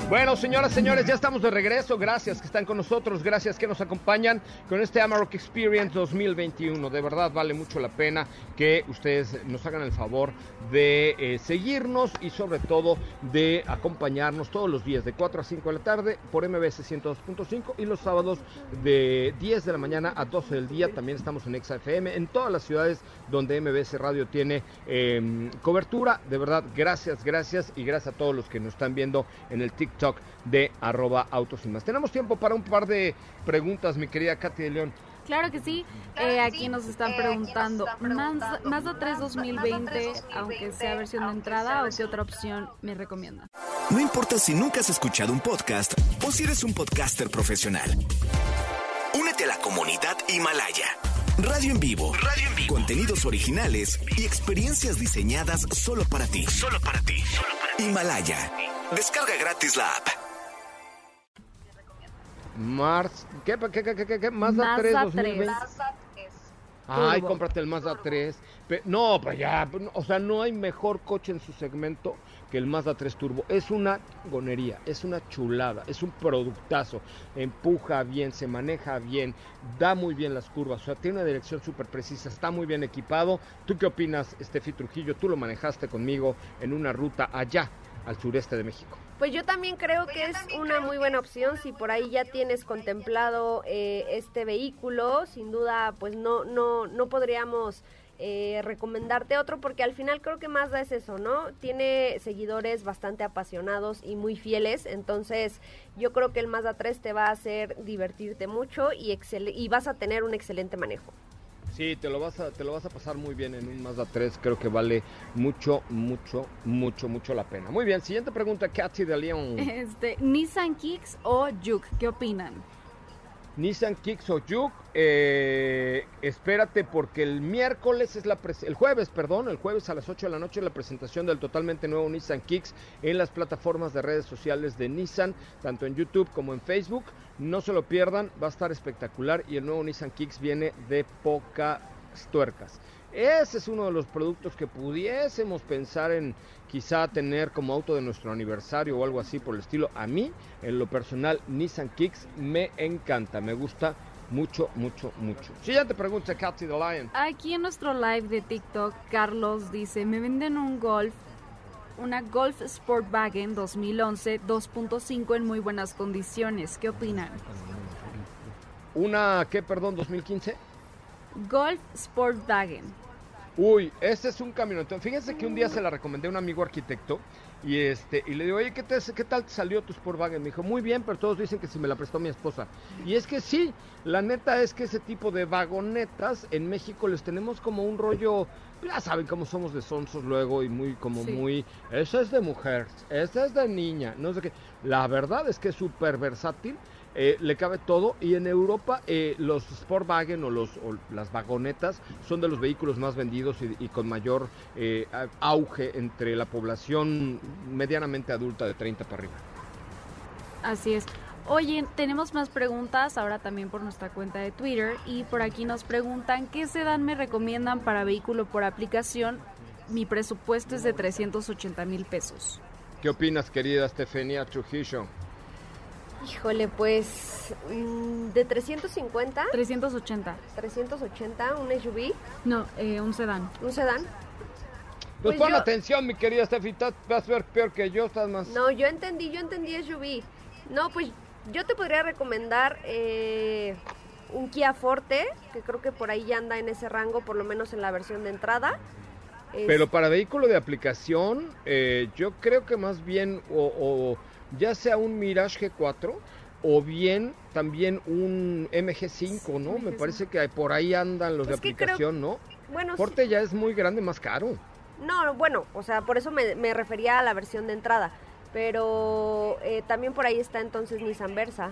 Bueno, señoras, señores, ya estamos de regreso. Gracias que están con nosotros, gracias que nos acompañan con este Amarok Experience 2021. De verdad vale mucho la pena que ustedes nos hagan el favor de eh, seguirnos y sobre todo de acompañarnos todos los días de 4 a 5 de la tarde por MBS 102.5 y los sábados de 10 de la mañana a 12 del día. También estamos en XFM en todas las ciudades donde MBS Radio tiene eh, cobertura. De verdad, gracias, gracias y gracias a todos los que nos están viendo en el TikTok de arroba autos y más. Tenemos tiempo para un par de preguntas, mi querida Katy de León. Claro que sí. Eh, aquí nos están preguntando, Mazda, Mazda 3 2020, aunque sea versión de entrada, o qué otra opción me recomienda. No importa si nunca has escuchado un podcast o si eres un podcaster profesional. Únete a la comunidad Himalaya. Radio en vivo. Radio en vivo. Contenidos originales y experiencias diseñadas solo para ti. Solo para ti. Himalaya. Descarga gratis la app. Mars, ¿qué, qué, qué, qué, qué, qué? Mazda, Mazda 3 3. 2020. Ay, Turbo. cómprate el Mazda 3. Pe- no, pues ya, o sea, no hay mejor coche en su segmento que el Mazda 3 Turbo. Es una gonería, es una chulada, es un productazo. Empuja bien, se maneja bien, da muy bien las curvas, o sea, tiene una dirección súper precisa, está muy bien equipado. ¿Tú qué opinas, Estefi Trujillo? Tú lo manejaste conmigo en una ruta allá, al sureste de México. Pues yo también creo que es una muy buena opción si por ahí ya tienes contemplado eh, este vehículo, sin duda pues no no no podríamos eh, recomendarte otro porque al final creo que Mazda es eso, ¿no? Tiene seguidores bastante apasionados y muy fieles, entonces yo creo que el Mazda 3 te va a hacer divertirte mucho y excel- y vas a tener un excelente manejo. Sí, te lo vas a, te lo vas a pasar muy bien en un Mazda 3. Creo que vale mucho, mucho, mucho, mucho la pena. Muy bien, siguiente pregunta, Katy de León. Este, Nissan Kicks o Juke, ¿qué opinan? Nissan Kicks Juke, eh, espérate porque el miércoles es la el jueves, perdón, el jueves a las 8 de la noche la presentación del totalmente nuevo Nissan Kicks en las plataformas de redes sociales de Nissan, tanto en YouTube como en Facebook. No se lo pierdan, va a estar espectacular y el nuevo Nissan Kicks viene de pocas tuercas. Ese es uno de los productos que pudiésemos pensar en quizá tener como auto de nuestro aniversario o algo así por el estilo. A mí, en lo personal, Nissan Kicks me encanta, me gusta mucho, mucho, mucho. Siguiente pregunta, Katy the Lion. Aquí en nuestro live de TikTok, Carlos dice, me venden un Golf, una Golf Sportwagen 2011 2.5 en muy buenas condiciones. ¿Qué opinan? Una, ¿qué, perdón, 2015? Golf Sportwagen. Uy, este es un camionetón. Fíjense que un día se la recomendé a un amigo arquitecto y este y le digo, oye, ¿qué, te, qué tal te salió tu Sportwagen? Me dijo, muy bien, pero todos dicen que si me la prestó mi esposa. Y es que sí, la neta es que ese tipo de vagonetas en México les tenemos como un rollo, ya saben cómo somos de sonsos luego y muy como Sí. muy, esa es de mujer, esa es de niña, no sé qué. La verdad es que es súper versátil. Eh, le cabe todo y en Europa eh, los Sportwagen o, los, o las vagonetas son de los vehículos más vendidos y, y con mayor eh, auge entre la población medianamente adulta de 30 para arriba. Así es. Oye, tenemos más preguntas ahora también por nuestra cuenta de Twitter y por aquí nos preguntan qué sedán me recomiendan para vehículo por aplicación. Mi presupuesto es de 380 mil pesos. ¿Qué opinas, querida Estefania Trujillo? Híjole, pues mm, de 350, 380. 380, un SUV, No, eh, un sedán. un sedán. Pues, Pues pon yo- atención, mi querida estás- vas a ver peor que yo, estás más... No, yo entendí, yo entendí SUV. No, pues yo te podría recomendar eh, un Kia Forte, que creo que por ahí ya anda en ese rango, por lo menos en la versión de entrada. Es- Pero para vehículo de aplicación, eh, yo creo que más bien, o, o ya sea un Mirage G4, o bien también un MG5, ¿no? Me MG5. parece que por ahí andan los de Es que creo- aplicación, ¿no? bueno, sí- Forte ya es muy grande, más caro. No, bueno, o sea, por eso me, me refería a la versión de entrada. Pero eh, también por ahí está entonces Nissan Versa.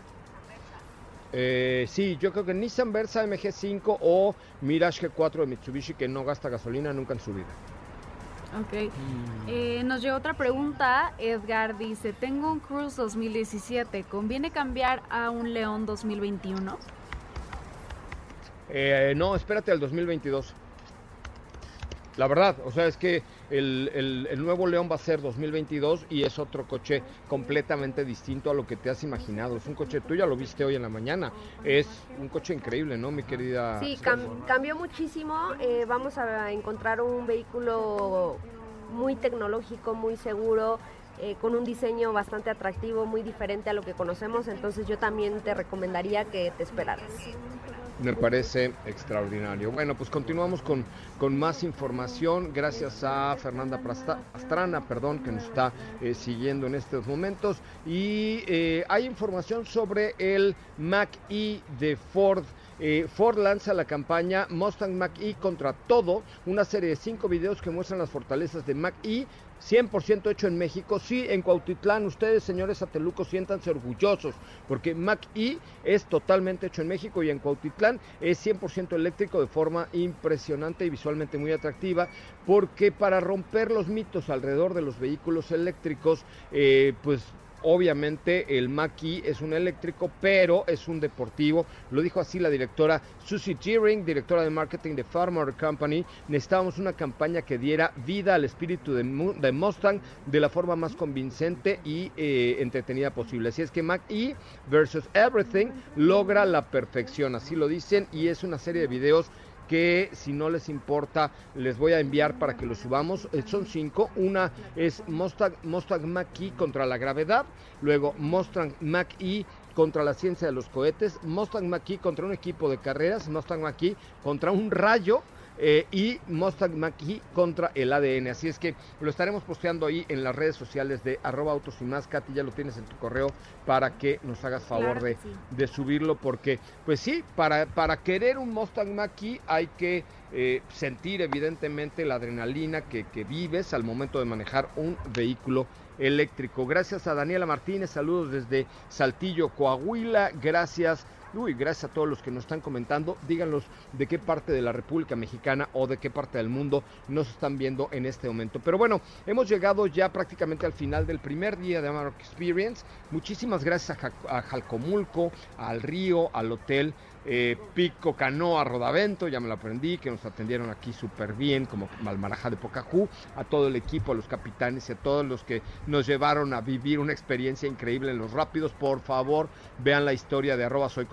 Eh, sí, yo creo que Nissan Versa MG5 o Mirage G4 de Mitsubishi que no gasta gasolina nunca en su vida. Ok. Eh, nos llegó otra pregunta. Edgar dice, tengo un Cruise 2017. ¿Conviene cambiar a un León 2021? Eh, no, espérate al 2022. La verdad, o sea, es que el, el- el nuevo León va a ser 2022 y es otro coche completamente distinto a lo que te has imaginado. Es un coche, tú ya lo viste hoy en la mañana. Es un coche increíble, ¿no, mi querida? Sí, cam- cambió muchísimo. eh, vamos a encontrar un vehículo muy tecnológico, muy seguro, eh, con un diseño bastante atractivo, muy diferente a lo que conocemos. Entonces yo también te recomendaría que te esperaras. Me parece extraordinario. Bueno, pues continuamos con, con más información. Gracias a Fernanda Pastrana, perdón, que nos está eh, siguiendo en estos momentos. Y eh, hay información sobre el Mac-E de Ford. Eh, Ford lanza la campaña Mustang Mach-E contra todo, una serie de cinco videos que muestran las fortalezas de Mach-E, 100% hecho en México. Sí, en Cuautitlán, ustedes, señores atelucos, siéntanse orgullosos, porque Mach-E es totalmente hecho en México y en Cuautitlán es 100% eléctrico de forma impresionante y visualmente muy atractiva, porque para romper los mitos alrededor de los vehículos eléctricos, eh, pues Obviamente el Mach-E es un eléctrico, pero es un deportivo. Lo dijo así la directora Susie Gearing, directora de marketing de Farmer Company. Necesitábamos una campaña que diera vida al espíritu de, Mu- de Mustang de la forma más convincente y eh, entretenida posible. Así es que Mach-E versus Everything logra la perfección, así lo dicen, y es una serie de videos que si no les importa les voy a enviar para que los subamos. Eh, Son cinco. Una es Mustang, Mustang Mach-E contra la gravedad, luego Mustang Mach-E contra la ciencia de los cohetes, Mustang Mach-E contra un equipo de carreras, Mustang Mach-E contra un rayo. Eh, y Mustang Mach-E contra el ADN. Así es que lo estaremos posteando ahí en las redes sociales de arroba autos y más. Katy, ya lo tienes en tu correo para que nos hagas favor Claro de, sí. de subirlo porque, pues sí, para, para querer un Mustang Mach-E hay que eh, sentir evidentemente la adrenalina que, que vives al momento de manejar un vehículo eléctrico. Gracias a Daniela Martínez, saludos desde Saltillo, Coahuila, gracias. Uy, gracias a todos los que nos están comentando. Díganos de qué parte de la República Mexicana o de qué parte del mundo nos están viendo en este momento. Pero bueno, hemos llegado ya prácticamente al final del primer día de Amarok Experience. Muchísimas gracias a, Jalcomulco, al río, al hotel eh, Pico Canoa Rodavento, ya me lo aprendí, que nos atendieron aquí súper bien, como Malmaraja de Pocahú, a todo el equipo, a los capitanes y a todos los que nos llevaron a vivir una experiencia increíble en los rápidos. Por favor, vean la historia de arroba soy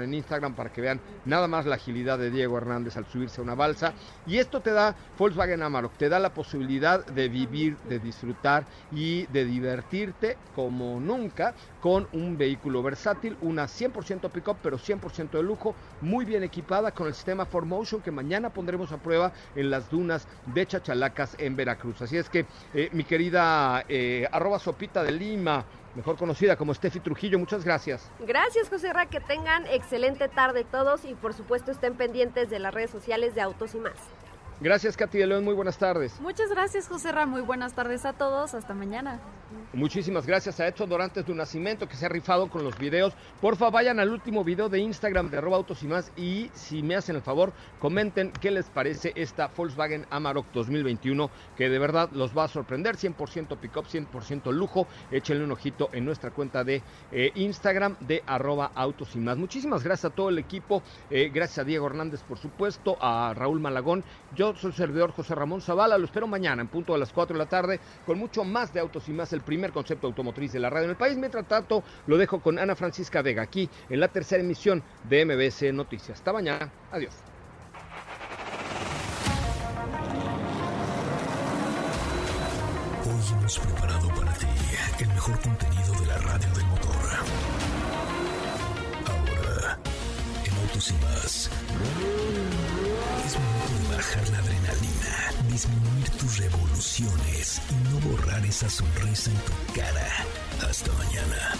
en Instagram para que vean nada más la agilidad de Diego Hernández al subirse a una balsa. Y esto te da Volkswagen Amarok, te da la posibilidad de vivir, de disfrutar y de divertirte como nunca con un vehículo versátil, una 100% pick-up, pero 100% de lujo muy bien equipada con el sistema 4Motion que mañana pondremos a prueba en las dunas de Chachalacas en Veracruz. Así es que eh, mi querida eh, arroba sopita de Lima, mejor conocida como Steffi Trujillo, muchas gracias. Gracias, José Ra, que tengan excelente tarde todos y por supuesto estén pendientes de las redes sociales de Autos y más. Gracias, Katy de León. Muy buenas tardes. Muchas gracias, José. Muy buenas tardes a todos. Hasta mañana. Muchísimas gracias a Edson Dorantes de un nacimiento que se ha rifado con los videos. Porfa, vayan al último video de Instagram de arroba autos y más y si me hacen el favor, comenten qué les parece esta Volkswagen Amarok 2021 que de verdad los va a sorprender. 100% pickup, 100% lujo. Échenle un ojito en nuestra cuenta de eh, Instagram de arroba autos y más. Muchísimas gracias a todo el equipo. Eh, gracias a Diego Hernández, por supuesto, a Raúl Malagón. Yo soy servidor José Ramón Zavala. Lo espero mañana en punto a las 4 de la tarde con mucho más de autos y más. El primer concepto automotriz de la radio en el país. Mientras tanto, lo dejo con Ana Francisca Vega aquí en la tercera emisión de MBC Noticias. Hasta mañana. Adiós. Hoy hemos preparado para ti el mejor contenido de la radio del motor. Ahora, en Autos y más. Bajar la adrenalina, disminuir tus revoluciones y no borrar esa sonrisa en tu cara. Hasta mañana.